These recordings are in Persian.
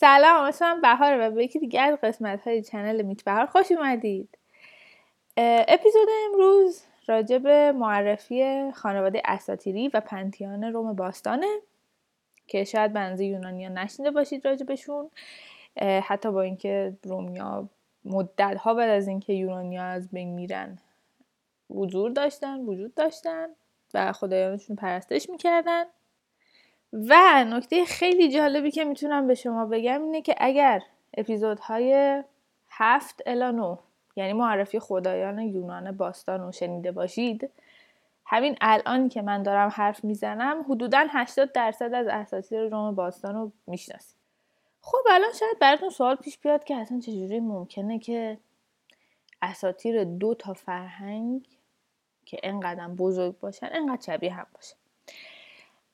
سلام اسمم بهار و به یکی دیگه از قسمت های چنل میت بهار خوش اومدید. اپیزود امروز راجع به معرفی خانواده اساتیری و پنتیان روم باستانه که شاید بنزه یونانیا نشنیده باشید راجع بهشون حتی با اینکه رومیا مدت ها بعد از اینکه یونانیا از بین میرن حضور داشتن وجود داشتن و خدایانشون پرستش می‌کردن. و نکته خیلی جالبی که می‌تونم به شما بگم اینه که اگر اپیزودهای هفت الا نو یعنی معرفی خدایان یونان باستان رو شنیده باشید همین الان که من دارم حرف می‌زنم حدودا 80 درصد از اساطیر روم باستان رو می‌شناسید. خب الان شاید براتون سوال پیش بیاد که اصلا چجوری ممکنه که اساتیر دو تا فرهنگ که انقدر بزرگ باشن انقدر شبیه هم باشن.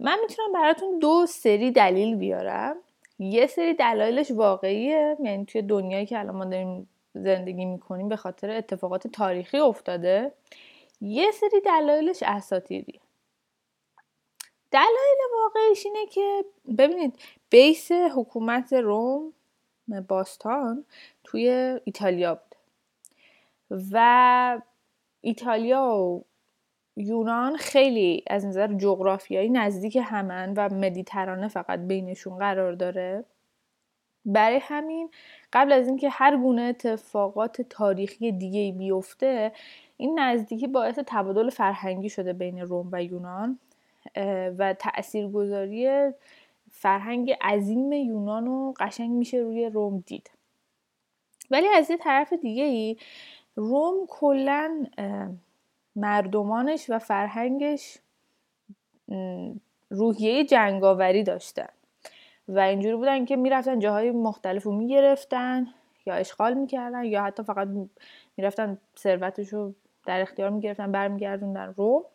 من می‌تونم براتون دو سری دلیل بیارم. یه سری دلایلش واقعیه یعنی توی دنیایی که الان ما داریم زندگی می‌کنیم به خاطر اتفاقات تاریخی افتاده. یه سری دلایلش اساتیریه دلایل واقعیش اینه که ببینید بیس حکومت روم باستان توی ایتالیا بود و ایتالیا و یونان خیلی از نظر جغرافیایی نزدیک همن و مدیترانه فقط بینشون قرار داره. برای همین قبل از اینکه هر گونه اتفاقات تاریخی دیگه بیفته این نزدیکی باعث تبادل فرهنگی شده بین روم و یونان و تاثیرگذاری فرهنگ عظیم یونان رو قشنگ میشه روی روم دید. ولی از یه طرف دیگه ای روم کلا مردمانش و فرهنگش روحیه جنگاوری داشتن و اینجوری بودن که می‌رفتن جاهای مختلف رو می‌گرفتن یا اشغال می‌کردن یا حتی فقط می‌رفتن ثروتش رو در اختیار می‌گرفتن برمیگردوندن رو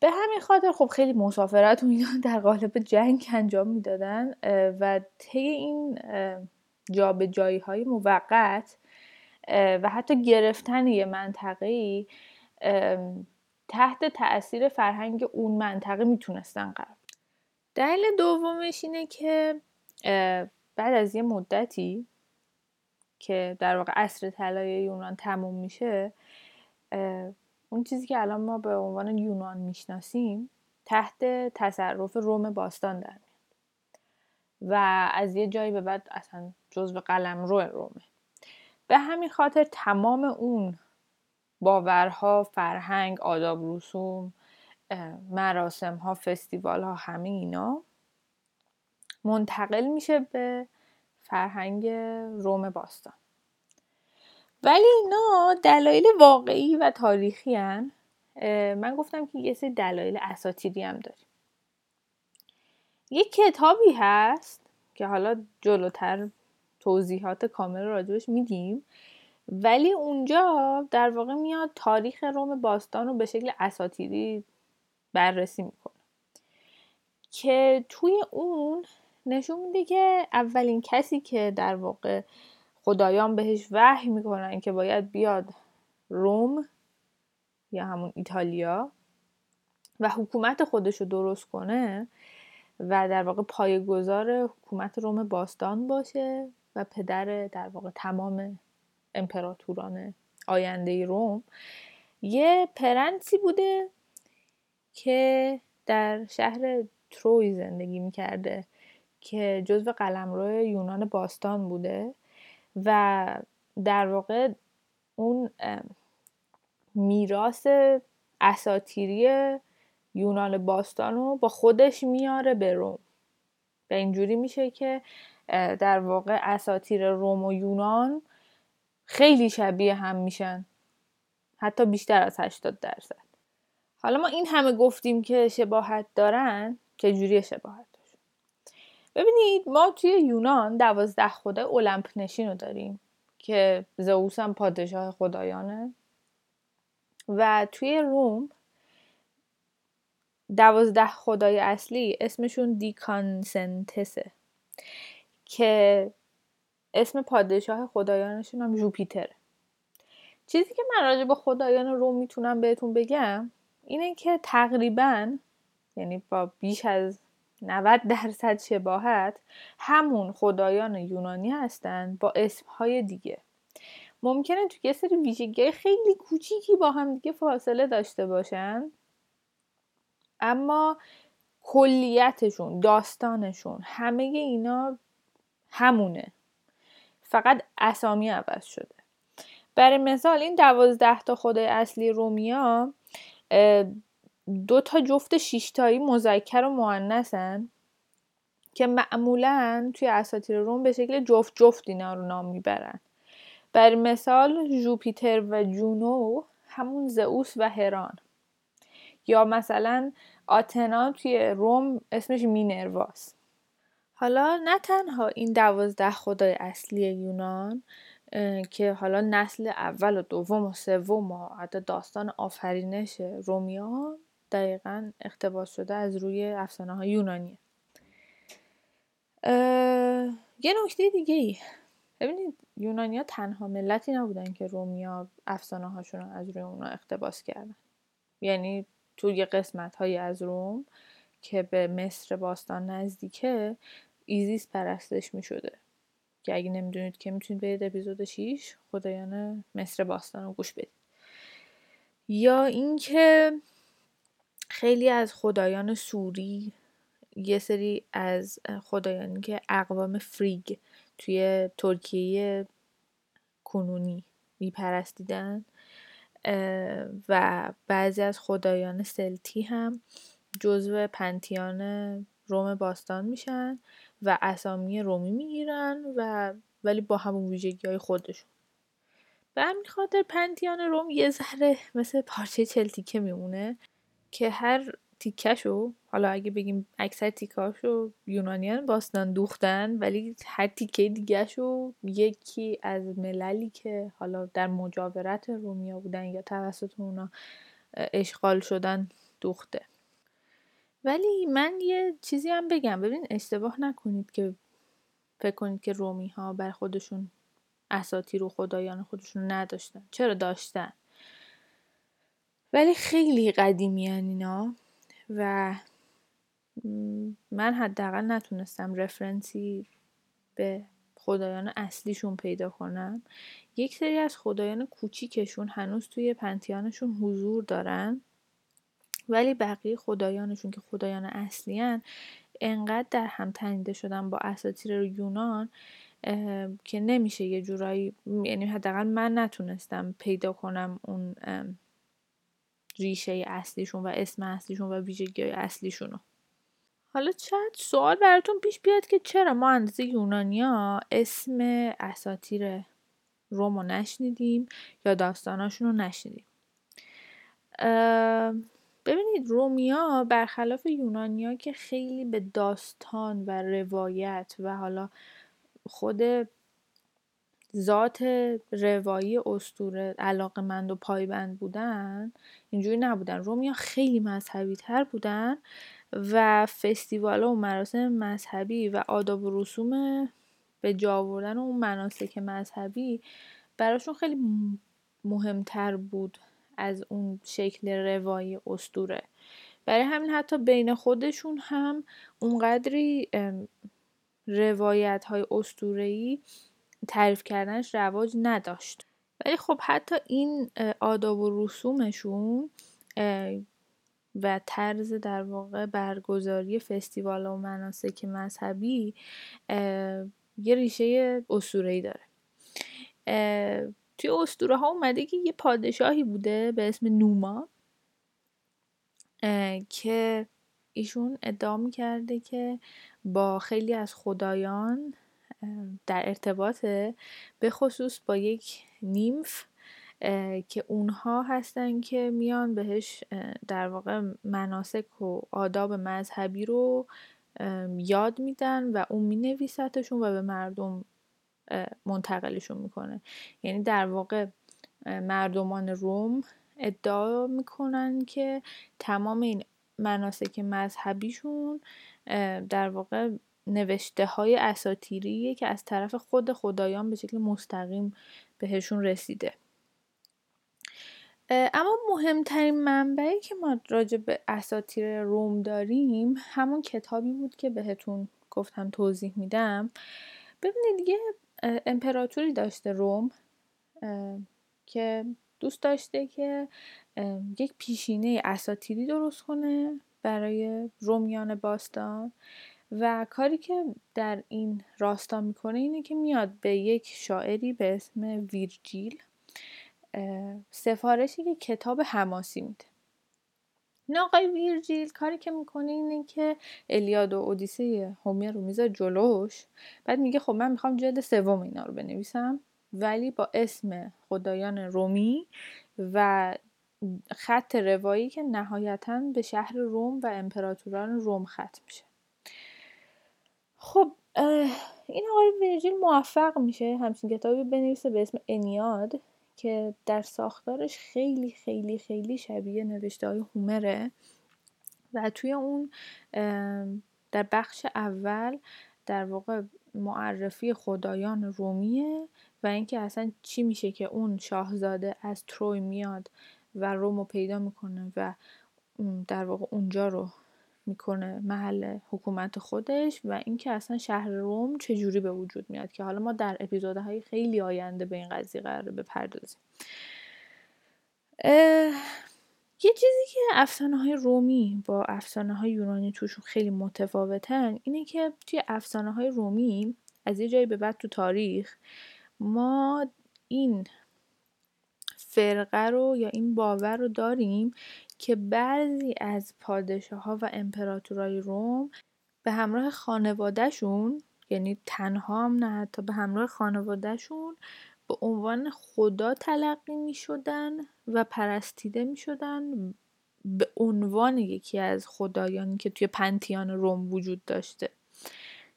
به همین خاطر خب خیلی مسافرت و اینا در قالب جنگ انجام می‌دادن و طی این جایی های موقت و حتی گرفتن یه منطقه تحت تاثیر فرهنگ اون منطقه می‌تونستن قرار دلیل دومش اینه که بعد از یه مدتی که در واقع عصر طلای یونان تموم میشه اون چیزی که الان ما به عنوان یونان می‌شناسیم تحت تصرف روم باستان در میاد. و از یه جایی به بعد اصلا جزو قلم رو رومه. به همین خاطر تمام اون باورها فرهنگ آداب رسوم مراسم ها فستیوال ها همه اینا منتقل میشه به فرهنگ روم باستان. ولی اینا دلایل واقعی و تاریخی هن. من گفتم که یه سری دلایل اساتیری هم داریم. یه کتابی هست که حالا جلوتر توضیحات کامل راجبش میدیم. ولی اونجا در واقع میاد تاریخ روم باستان رو به شکل اساتیری بررسی می‌کنه. که توی اون نشون میده که اولین کسی که در واقع خدایان بهش وحی می‌کنن که باید بیاد روم یا همون ایتالیا و حکومت خودش رو درست کنه و در واقع پایگذار حکومت روم باستان باشه و پدر در واقع تمام امپراتوران آینده روم یه پرنسی بوده که در شهر تروی زندگی می‌کرده که جزو قلمرو یونان باستان بوده و در واقع اون میراث اساتیری یونان باستان رو با خودش میاره به روم. و اینجوری میشه که در واقع اساتیر روم و یونان خیلی شبیه هم میشن. حتی بیشتر از 80 درصد. حالا ما این همه گفتیم که شباهت دارن چجوری شباهت داشت؟ ببینید ما توی یونان دوازده خدای المپ نشین رو داریم که زئوس هم پادشاه خدایانه. و توی روم دوازده خدای اصلی اسمشون دیکانسنتسه که اسم پادشاه خدایانشون هم جوپیتره چیزی که من راجع به خدایان روم می‌تونم بهتون بگم اینه که تقریبا یعنی با بیش از 90 درصد شباهت همون خدایان یونانی هستن با اسمهای دیگه. ممکنه تو یه سری ویژگی خیلی کوچیکی با هم دیگه فاصله داشته باشن اما کلیتشون داستانشون همه اینا همونه. فقط اسامی عوض شده. برای مثال این دوازده تا خدای اصلی رومیا دو تا جفت شیشتایی مذکر و مؤنثن که معمولا توی اساطیر روم به شکل جفت جفت اینا رو نام می‌برن. بر مثال جوپیتر و جونو همون زئوس و هران. یا مثلا آتنا توی روم اسمش مینرواس. حالا نه تنها این دوازده خدای اصلی یونان که حالا نسل اول و دوم و سوم و حتی داستان آفرینش رومیا دقیقا اقتباس شده از روی افسانه های یونانیه یه نکته دیگه ای. ببینید یونانیا تنها ملتی نبودن که رومیا افسانه هاشون رو از روی اونا اقتباس کردن. یعنی توی قسمت های از روم که به مصر باستان نزدیکه ایزیس پرستش می شده که اگه نمی‌دونید که می‌تونید برید اپیزود 6 خدایان مصر باستان رو گوش بدید. یا اینکه خیلی از خدایان سوری یه سری از خدایانی که اقوام فریگ توی ترکیه کنونی میپرستیدن و بعضی از خدایان سلتی هم جزو پنتیان روم باستان میشن. و اسامی رومی می‌گیرن و ولی با همون ویژگی های خودشون. به همین خاطر پنتیان روم یه ذره مثل پارچه چلتیکه میمونه که هر تیکشو حالا اگه بگیم اکثر تیکاشو یونانیان باستان دوختن ولی هر تیکه دیگهشو یکی از مللی که حالا در مجاورت رومیا بودن یا توسط اونا اشغال شدن دوخته. ولی من یه چیزی هم بگم. ببین اشتباه نکنید که فکر کنید که رومی ها بر خودشون اساطیر و خدایان خودشون نداشتن. چرا داشتن؟ ولی خیلی قدیمی اینا و من حداقل نتونستم رفرنسی به خدایان اصلیشون پیدا کنم. یک سری از خدایان کوچیکشون هنوز توی پنتیانشون حضور دارن. ولی بقیه خدایانشون که خدایان اصلی انقدر در هم تنیده شدن با اساطیر یونان که نمیشه یه جورایی یعنی حداقل من نتونستم پیدا کنم اون ریشه اصلیشون و اسم اصلیشون و ویژگی اصلیشونو. حالا شاید سوال براتون پیش بیاد که چرا ما اندازه یونانیا اسم اساتیر رومو نشنیدیم یا داستاناشون رو نشنیدیم ببینید رومیا برخلاف یونانیا که خیلی به داستان و روایت و حالا خود ذات روایی استوره مند و پایبند بودن اینجوری نبودن. رومیا خیلی مذهبی تر بودن و فستیوال و مراسم مذهبی و آداب و رسوم به جا آوردن اون مناسک مذهبی براشون خیلی مهمتر بود. از اون شکل روایی استوره برای همین حتی بین خودشون هم اونقدری روایت های استورهی تعریف کردنش رواج نداشت. ولی خب حتی این آداب و رسومشون و طرز در واقع برگزاری فستیوال و مناسک مذهبی یه ریشه اسطوره‌ای داره. توی اسطوره ها اومده که یه پادشاهی بوده به اسم نوما که ایشون ادعا می‌کرده که با خیلی از خدایان در ارتباطه به خصوص با یک نیمف که اونها هستن که میان بهش در واقع مناسک و آداب مذهبی رو یاد میدن و اون مینویستشون و به مردم منتقلشون می‌کنه. یعنی در واقع مردمان روم ادعا می‌کنن که تمام این مناسک مذهبیشون در واقع نوشته های اساتیریه که از طرف خود خدایان به شکل مستقیم بهشون رسیده. اما مهمترین منبعی که ما راجع به اساتیر روم داریم همون کتابی بود که بهتون گفتم توضیح میدم. ببینید یه امپراتوری داشته روم که دوست داشته که یک پیشینه اساتیری درست کنه برای رومیان باستان. و کاری که در این راستا می‌کنه اینه که میاد به یک شاعری به اسم ویرجیل سفارشی که کتاب حماسی میده. این آقای ویرجیل کاری که می‌کنه اینه که الیاد و اودیسه هومر رو می‌ذاره جلوش. بعد میگه خب من می‌خوام جلد سوم اینا رو بنویسم ولی با اسم خدایان رومی و خط روایی که نهایتا به شهر روم و امپراتوران روم ختم میشه. خب این آقای ویرجیل موفق میشه همچین کتابی بنویسه به اسم انیاد. که در ساختارش خیلی خیلی خیلی شبیه نوشته های هومره. و توی اون در بخش اول در واقع معرفی خدایان رومیه و اینکه اصلا چی میشه که اون شاهزاده از تروی میاد و رومو پیدا می‌کنه و در واقع اونجا رو می‌کنه محل حکومت خودش و اینکه اصلا شهر روم چجوری به وجود میاد که حالا ما در اپیزودهای خیلی آینده به این قضیه قراره بپردازیم. یه چیزی که افسانه های رومی با افسانه های یونانی توشون خیلی متفاوتن اینه که توی افسانه های رومی از یه جایی به بعد تو تاریخ ما این فرقه رو یا این باور رو داریم که بعضی از پادشاه ها و امپراتورای روم به همراه خانوادهشون یعنی تنها هم نه حتی به همراه خانوادهشون به عنوان خدا تلقی می شدن و پرستیده می شدن به عنوان یکی از خدایانی که توی پنتیان روم وجود داشته.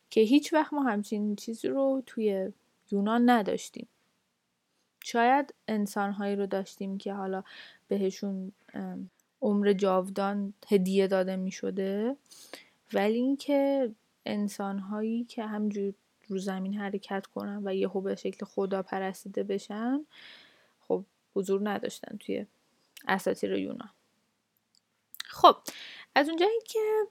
که هیچ وقت ما همچین چیزی رو توی یونان نداشتیم. شاید انسانهایی رو داشتیم که حالا بهشون عمر جاودان هدیه داده می شده ولی اینکه انسانهایی که همجور رو زمین حرکت کنن و یهو به شکل خدا پرستیده بشن خب حضور نداشتن توی اساطیر یونان. خب از اونجایی که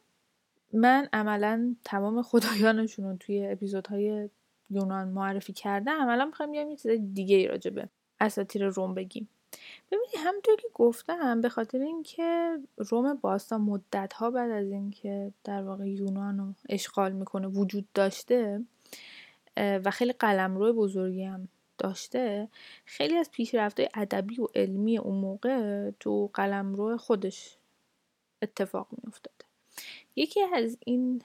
من عملا تمام خدایانشون رو توی اپیزودهای یونان معرفی کردم الان می‌خوایم یه چیز دیگه ای راجع به اساطیر روم بگیم. ببینید همونطور که گفتم به خاطر اینکه روم باستان مدت ها بعد از اینکه در واقع یونان رو اشغال می‌کنه وجود داشته و خیلی قلمرو بزرگی هم داشته خیلی از پیشرفت‌های ادبی و علمی اون موقع تو قلمرو خودش اتفاق میافتاده. یکی از این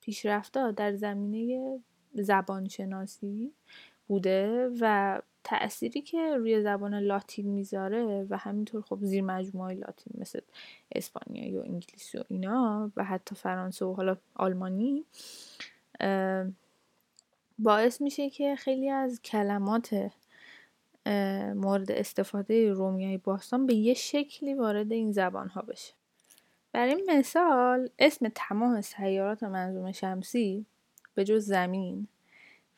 پیشرفتها در زمینه زبانشناسی بوده و تأثیری که روی زبان لاتین می‌ذاره و همینطور خب زیر مجموعه لاتین مثل اسپانیایی و انگلیسی و اینا و حتی فرانسه و حالا آلمانی باعث میشه که خیلی از کلمات مورد استفاده رومیای باستان به یه شکلی وارد این زبان ها بشه برای مثال اسم تمام سیارات منظوم شمسی به جز زمین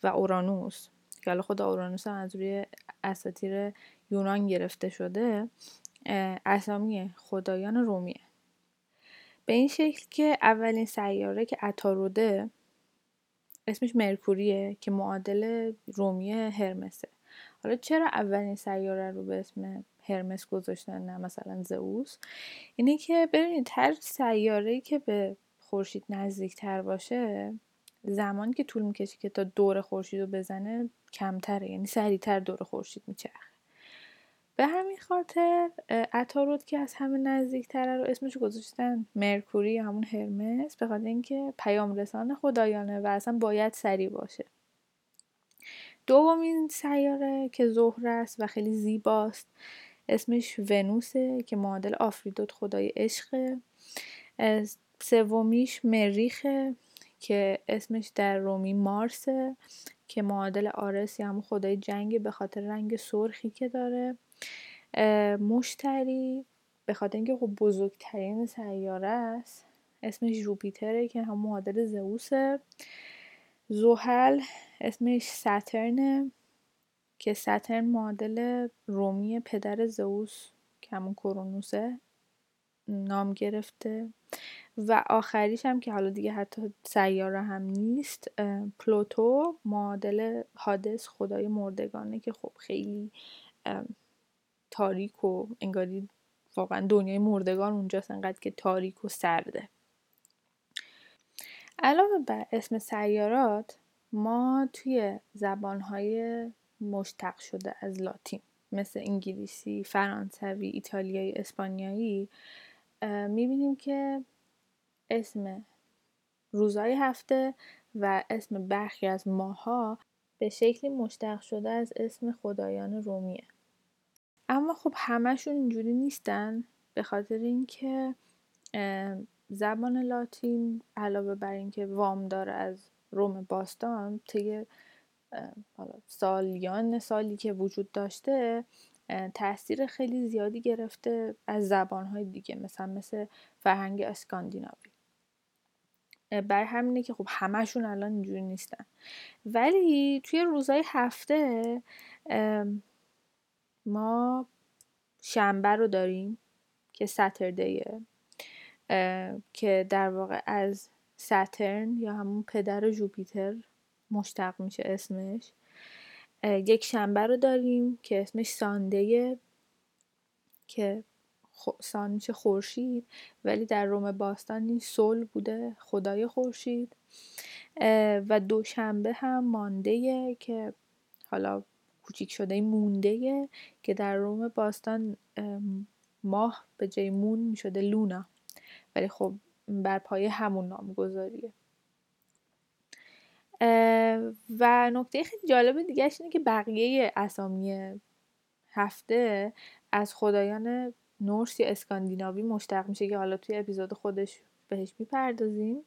و اورانوس که حالا خود اورانوس هم از روی اساطیر یونان گرفته شده اسامی خدایان رومیه. به این شکل که اولین سیاره که اتاروده اسمش مرکوریه که معادل رومی هرمسه. حالا چرا اولین سیاره رو به اسم هرمس گذاشتن نه مثلا زئوس؟ اینه که ببینید هر سیاره که به خورشید نزدیکتر باشه زمانی که طول می‌کشه که تا دور خورشید رو بزنه کمتره یعنی سریعتر دور خورشید میچرخه. به همین خاطر اتارود که از همه نزدیکتره رو اسمش گذاشتن مرکوری همون هرمس به خاطر اینکه پیام رسان خدایانه و اصلا باید سریع باشه. دومین سیاره که زهره است و خیلی زیباست اسمش ونوسه که معادل آفریدوت خدای عشقه. سومیش مریخه. که اسمش در رومی مارسه که معادل آرس یا همون خدای جنگ به خاطر رنگ سرخی که داره. مشتری به خاطر اینکه خب بزرگترین سیاره است اسمش جوپیتره که هم معادل زئوسه. زحل اسمش ساترنه که سترن معادل رومی پدر زئوس که همون کرونوسه نام گرفته. و آخریش هم که حالا دیگه حتی سیاره هم نیست پلوتو معادل حادث خدای مردگانه که خب خیلی تاریک و انگاری واقعا دنیای مردگان اونجاست انقدر که تاریک و سرده. علاوه بر اسم سیارات ما توی زبانهای مشتق شده از لاتین مثل انگلیسی، فرانسوی، ایتالیایی، اسپانیایی می‌بینیم که اسم روزهای هفته و اسم برخی از ماها به شکلی مشتق شده از اسم خدایان رومیه. اما خب همشون اینجوری نیستن به خاطر اینکه زبان لاتین علاوه بر اینکه وام داره از روم باستان طی سالیان سالی که وجود داشته تاثیر خیلی زیادی گرفته از زبانهای دیگه مثلا مثل فرهنگ اسکاندیناوی. بر همینه که خب همشون الان اینجوری نیستن. ولی توی روزهای هفته ما شنبه رو داریم که ستردیه که در واقع از سترن یا همون پدر جوپیتر مشتق میشه اسمش. یک شنبه رو داریم که اسمش ساندیه که سان میشه خورشید ولی در روم باستانی سول بوده خدای خورشید. و دوشنبه هم مانده که حالا کوچیک شده مونده که در روم باستان ماه به جای مون می‌شده لونا. ولی خب بر پایه همون نامگذاریه. و نکته خیلی جالب دیگهش اینه که بقیه اسامی هفته از خدایان نورس یا اسکاندیناوی مشتق میشه که حالا توی اپیزود خودش بهش می‌پردازیم.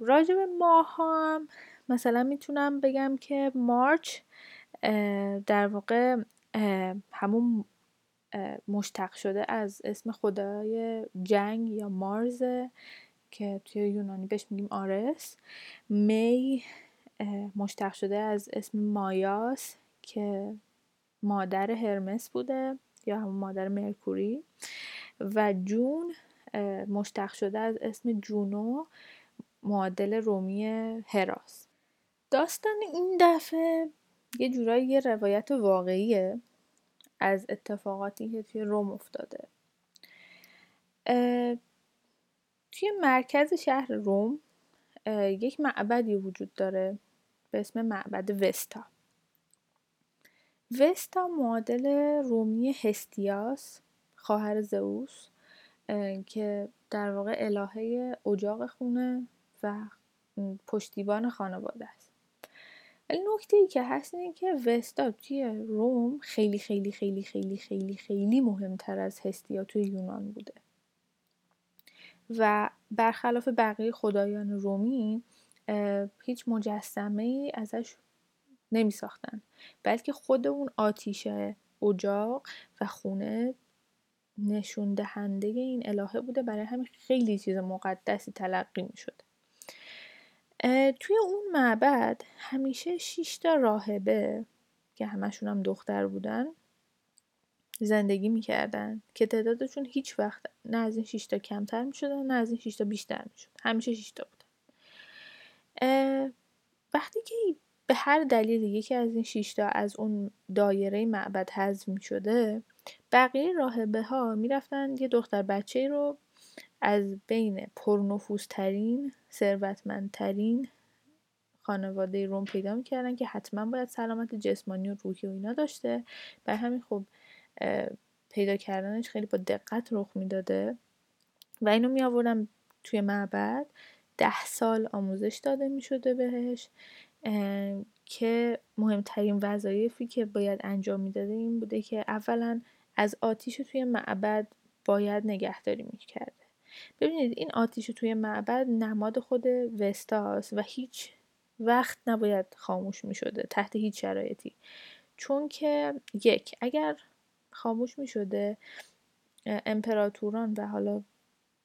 راجب ماه هم مثلا می‌تونم بگم که مارچ در واقع همون مشتق شده از اسم خدای جنگ یا مارز که توی یونانی بهش میگیم آرس. می مشتق شده از اسم مایاس که مادر هرمس بوده. یا همون مادر مرکوری. و جون مشتق شده از اسم جونو معادل رومی هراس داستان این دفعه یه جورایی یه روایت واقعیه از اتفاقاتی که توی روم افتاده. توی مرکز شهر روم یک معبدی وجود داره به اسم معبد وستا. وستا معادل رومی هستیاس خواهر زئوس که در واقع الهه اجاق خونه و پشتیبان خانواده است. ولی نکته ای که هست اینه که وستا توی روم خیلی خیلی خیلی خیلی خیلی خیلی مهمتر از هستیا توی یونان بوده. و برخلاف بقیه خدایان رومی هیچ مجسمه ای ازش نمی ساختن بلکه خود اون آتیش اجاق و خونه نشون دهنده این الهه بوده برای همین خیلی چیز مقدسی تلقی می شده توی اون معبد همیشه شیشتا راهبه که همشون هم دختر بودن زندگی می‌کردن که تعدادشون هیچ وقت نه از این شیشتا کمتر می‌شدن نه از این شیشتا بیشتر می‌شد همیشه شیشتا بودن. وقتی که به هر دلیل یکی از این شیشتا از اون دایره معبد حذف می‌شده بقیه راهبه ها می‌رفتن یه دختر بچه رو از بین پرنفوذترین ثروتمندترین خانواده روم پیدا می‌کردن که حتما باید سلامت جسمانی و روحی و اینا داشته. برای همین خب پیدا کردنش خیلی با دقت رخ می‌داده و اینو می آوردم توی معبد. ده سال آموزش داده می شده بهش. که مهمترین وظایفی که باید انجام می‌داده این بوده که اولا از آتیش توی معبد باید نگهداری می‌کرده. ببینید این آتیش توی معبد نماد خود وستاست و هیچ وقت نباید خاموش می شده تحت هیچ شرایطی. چون که یک اگر خاموش می شده امپراتوران و حالا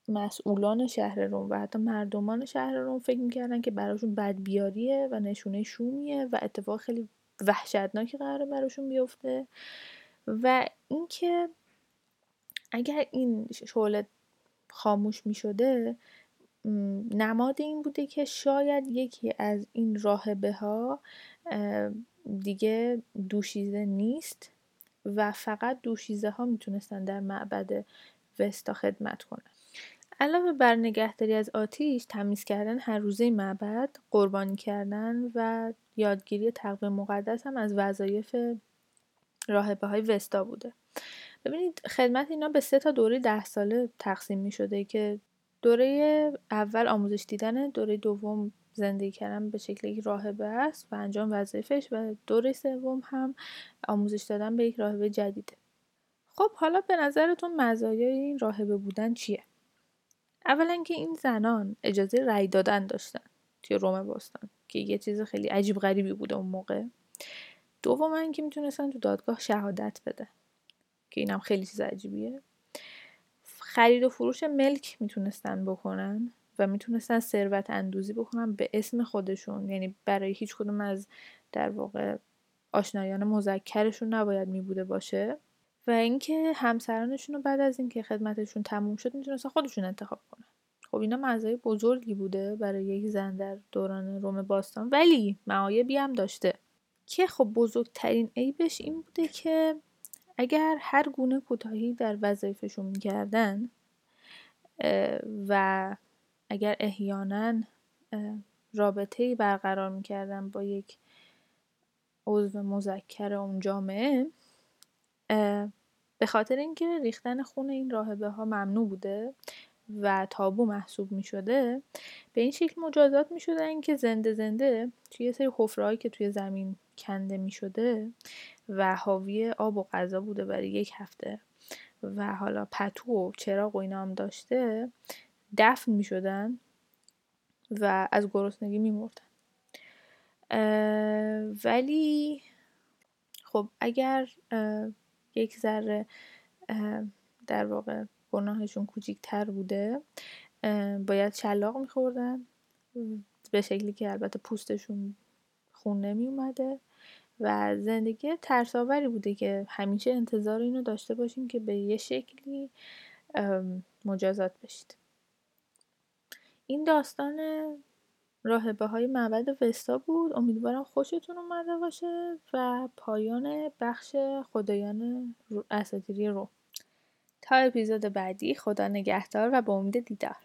مسئولان شهر روم و حتی مردمان شهر روم فکر می‌کردن که براشون بدبیاریه و نشونه شومیه و اتفاق خیلی وحشتناکی قراره براشون بیفته. و اینکه اگر این شعله خاموش می شده نماد این بوده که شاید یکی از این راهبه ها دیگه دوشیزه نیست و فقط دوشیزه ها می‌تونستن در معبد وستا خدمت کنن. علاوه بر نگهداری از آتیش تمیز کردن هر روزه معبد قربانی کردن و یادگیری تقویم مقدس هم از وظایف راهبه های وستا بوده. ببینید خدمت اینا به سه تا دوره ده ساله تقسیم می شده که دوره اول آموزش دیدن دوره دوم زندگی کردن به شکل یک راهبه است و انجام وظایفش و دوره سوم هم آموزش دادن به یک راهبه جدیده. خب حالا به نظرتون مزایای این راهبه بودن چیه؟ اولا که این زنان اجازه رأی دادن داشتن توی روم باستان که یه چیز خیلی عجیب غریبی بوده اون موقع. دوما که می‌تونستن تو دادگاه شهادت بده که اینم خیلی چیز عجیبیه. خرید و فروش ملک می‌تونستن بکنن و می‌تونستن ثروت اندوزی بکنن به اسم خودشون. یعنی برای هیچ کدوم از در واقع آشنایان مذکرشون نباید میبوده باشه. و اینکه همسرانشون رو بعد از اینکه خدمتشون تموم شد می‌تونستن خودشون انتخاب کنن. خب اینا مزایای بزرگی بوده برای یک زن در دوران روم باستان ولی معایبی هم داشته. که خب بزرگترین عیبش این بوده که اگر هر گونه کوتاهی در وظایفشون می‌کردن و اگر احیانا رابطه برقرار می‌کردن با یک عضو مذکر اون جامعه به خاطر اینکه ریختن خون این راهبه ها ممنوع بوده و تابو محسوب می شده به این شکل مجازات می شدن که زنده زنده توی یه سری حفرهایی که توی زمین کنده می شده و حاوی آب و غذا بوده برای یک هفته و حالا پتو و چراغ و اینا هم داشته دفن می شدن و از گرسنگی می مردن. ولی خب اگر یک ذره در واقع گناهشون کوچیکتر بوده. باید شلاق میخوردن. به شکلی که البته پوستشون خون نمی اومده و زندگی ترساوری بوده که همیشه انتظار اینو داشته باشیم که به یه شکلی مجازات بشید. این داستان راهبه های معبد وستا بود. امیدوارم خوشتون اومده باشه و پایان بخش خدایان اساتیری رو. تا اپیزود بعدی خدا نگهدار و به امید دیدار.